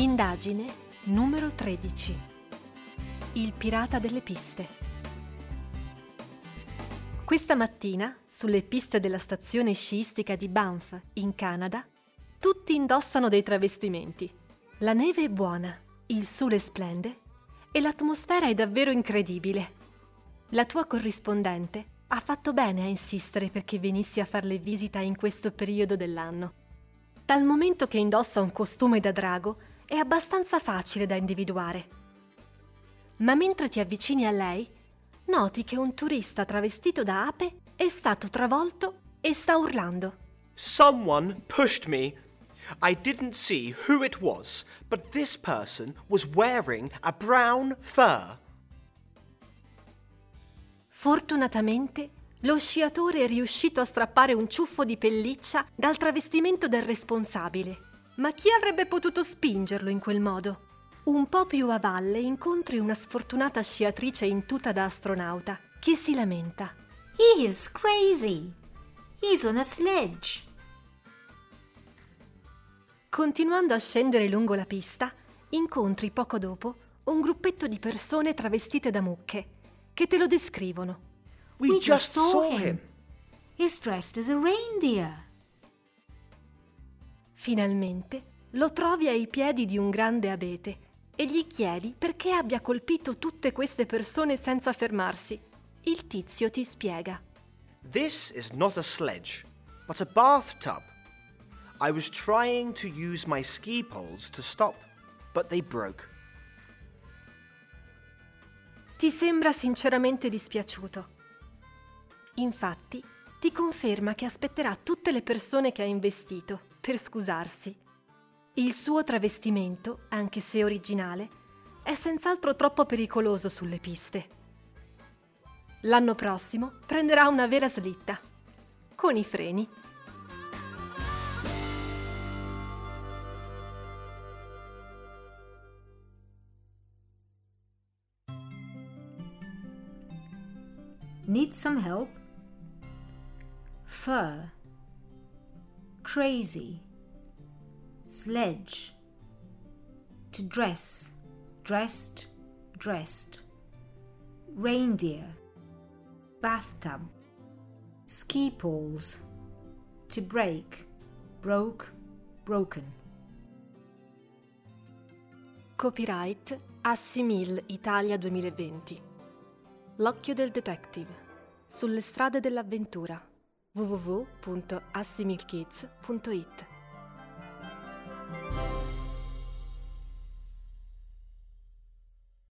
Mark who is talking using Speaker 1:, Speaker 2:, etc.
Speaker 1: Indagine numero 13. Il pirata delle piste. Questa mattina, sulle piste della stazione sciistica di Banff, in Canada, tutti indossano dei travestimenti. La neve è buona, il sole splende e l'atmosfera è davvero incredibile. La tua corrispondente ha fatto bene a insistere perché venissi a farle visita in questo periodo dell'anno. Dal momento che indossa un costume da drago, è abbastanza facile da individuare. Ma mentre ti avvicini a lei, noti che un turista travestito da ape è stato travolto e sta urlando.
Speaker 2: Someone pushed me. I didn't see who it was, but this person was wearing a brown fur.
Speaker 1: Fortunatamente, lo sciatore è riuscito a strappare un ciuffo di pelliccia dal travestimento del responsabile ma chi avrebbe potuto spingerlo in quel modo? Un po' più a valle incontri una sfortunata sciatrice in tuta da astronauta che si lamenta.
Speaker 3: He is crazy. He's on a sledge.
Speaker 1: Continuando a scendere lungo la pista, incontri poco dopo un gruppetto di persone travestite da mucche che te lo descrivono.
Speaker 2: We,
Speaker 3: We
Speaker 2: just
Speaker 3: just saw
Speaker 2: saw
Speaker 3: him.
Speaker 2: him.
Speaker 3: He's dressed as a reindeer.
Speaker 1: Finalmente lo trovi ai piedi di un grande abete e gli chiedi perché abbia colpito tutte queste persone senza fermarsi. Il tizio ti spiega.
Speaker 2: This is not a sledge, but a bathtub. I was trying to use my ski poles to stop, but they broke.
Speaker 1: Ti sembra sinceramente dispiaciuto. Infatti, ti conferma che aspetterà tutte le persone che ha investito per scusarsi. Il suo travestimento, anche se originale, è senz'altro troppo pericoloso sulle piste. L'anno prossimo prenderà una vera slitta, con i freni.
Speaker 3: Need some help? Fur. Crazy. Sledge. To dress. Dressed. Dressed. Reindeer. Bathtub. Ski poles. To break. Broke. Broken.
Speaker 1: Copyright Assimil Italia 2020. L'occhio del detective. Sulle strade dell'avventura. www.assimilkids.it